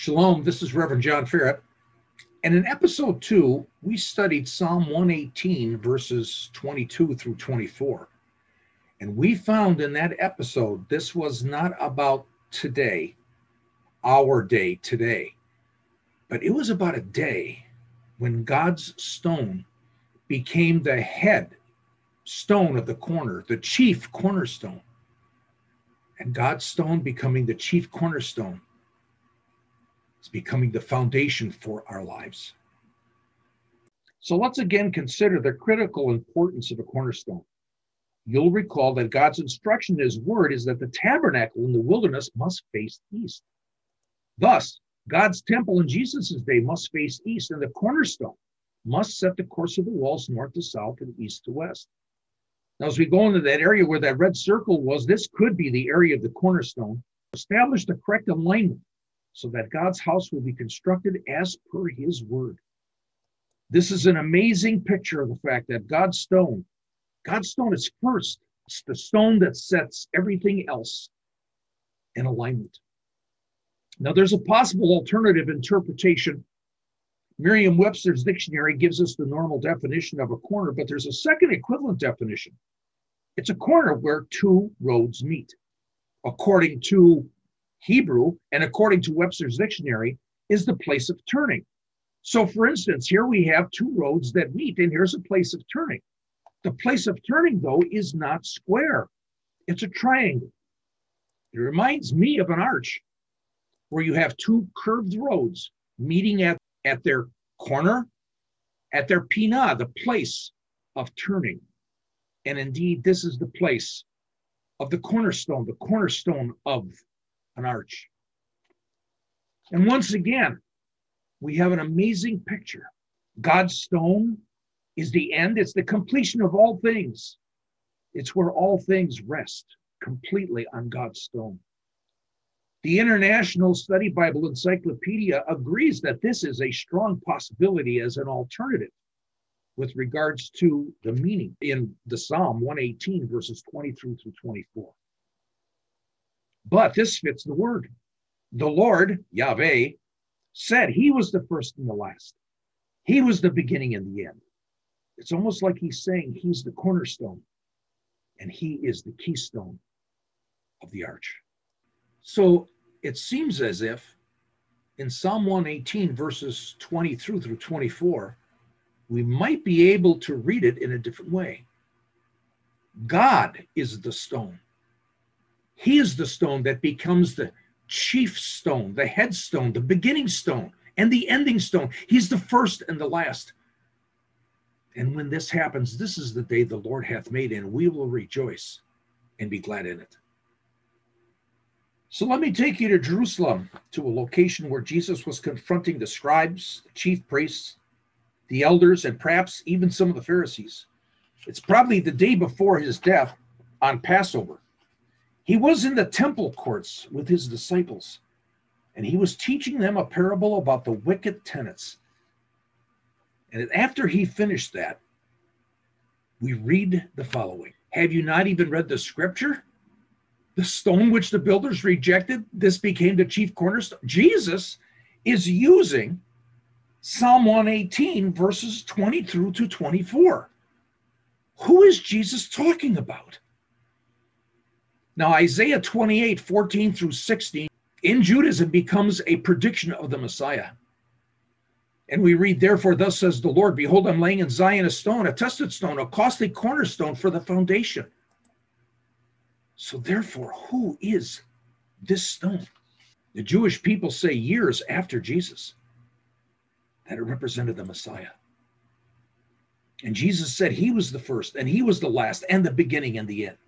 Shalom, this is Reverend John Ferret. And in episode two, we studied Psalm 118, verses 22 through 24. And we found in that episode, this was not about today, our day today, but it was about a day when God's stone became the head stone of the corner, the chief cornerstone. And God's stone becoming the chief cornerstone is becoming the foundation for our lives. So let's again consider the critical importance of a cornerstone. You'll recall that God's instruction in His Word is that the tabernacle in the wilderness must face east. Thus, God's temple in Jesus' day must face east, and the cornerstone must set the course of the walls north to south and east to west. Now, as we go into that area where that red circle was, this could be the area of the cornerstone. Establish the correct alignment so that God's house will be constructed as per his word. This is an amazing picture of the fact that God's stone, God's stone is first. It's the stone that sets everything else in alignment. Now, there's a possible alternative interpretation. Merriam Webster's dictionary gives us the normal definition of a corner, but there's a second equivalent definition. It's a corner where two roads meet. According to Hebrew, and according to Webster's dictionary, is the place of turning. So, for instance, here we have two roads that meet, and here's a place of turning. The place of turning, though, is not square, it's a triangle. It reminds me of an arch where you have two curved roads meeting at, at their corner, at their pina, the place of turning. And indeed, this is the place of the cornerstone, the cornerstone of an arch. And once again, we have an amazing picture. God's stone is the end, it's the completion of all things. It's where all things rest completely on God's stone. The International Study Bible Encyclopedia agrees that this is a strong possibility as an alternative with regards to the meaning in the Psalm 118, verses 23 through 24. But this fits the word. The Lord, Yahweh, said he was the first and the last. He was the beginning and the end. It's almost like he's saying he's the cornerstone and he is the keystone of the arch. So it seems as if in Psalm 118, verses 20 through through 24, we might be able to read it in a different way. God is the stone. He is the stone that becomes the chief stone, the headstone, the beginning stone, and the ending stone. He's the first and the last. And when this happens, this is the day the Lord hath made, and we will rejoice and be glad in it. So let me take you to Jerusalem, to a location where Jesus was confronting the scribes, the chief priests, the elders, and perhaps even some of the Pharisees. It's probably the day before his death on Passover. He was in the temple courts with his disciples, and he was teaching them a parable about the wicked tenants. And after he finished that, we read the following Have you not even read the scripture? The stone which the builders rejected, this became the chief cornerstone. Jesus is using Psalm 118, verses 20 through to 24. Who is Jesus talking about? Now, Isaiah 28 14 through 16 in Judaism becomes a prediction of the Messiah. And we read, Therefore, thus says the Lord, Behold, I'm laying in Zion a stone, a tested stone, a costly cornerstone for the foundation. So, therefore, who is this stone? The Jewish people say years after Jesus that it represented the Messiah. And Jesus said he was the first, and he was the last, and the beginning and the end.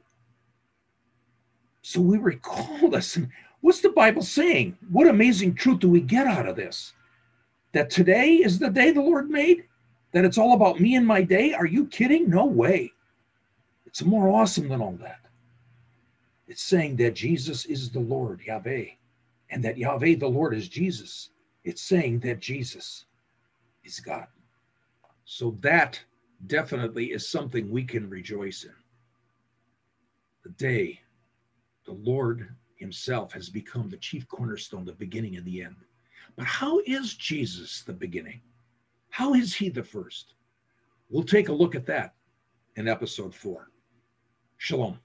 So we recall this. And what's the Bible saying? What amazing truth do we get out of this? That today is the day the Lord made? That it's all about me and my day? Are you kidding? No way. It's more awesome than all that. It's saying that Jesus is the Lord, Yahweh, and that Yahweh, the Lord, is Jesus. It's saying that Jesus is God. So that definitely is something we can rejoice in. The day the Lord Himself has become the chief cornerstone, the beginning and the end. But how is Jesus the beginning? How is he the first? We'll take a look at that in episode four. Shalom.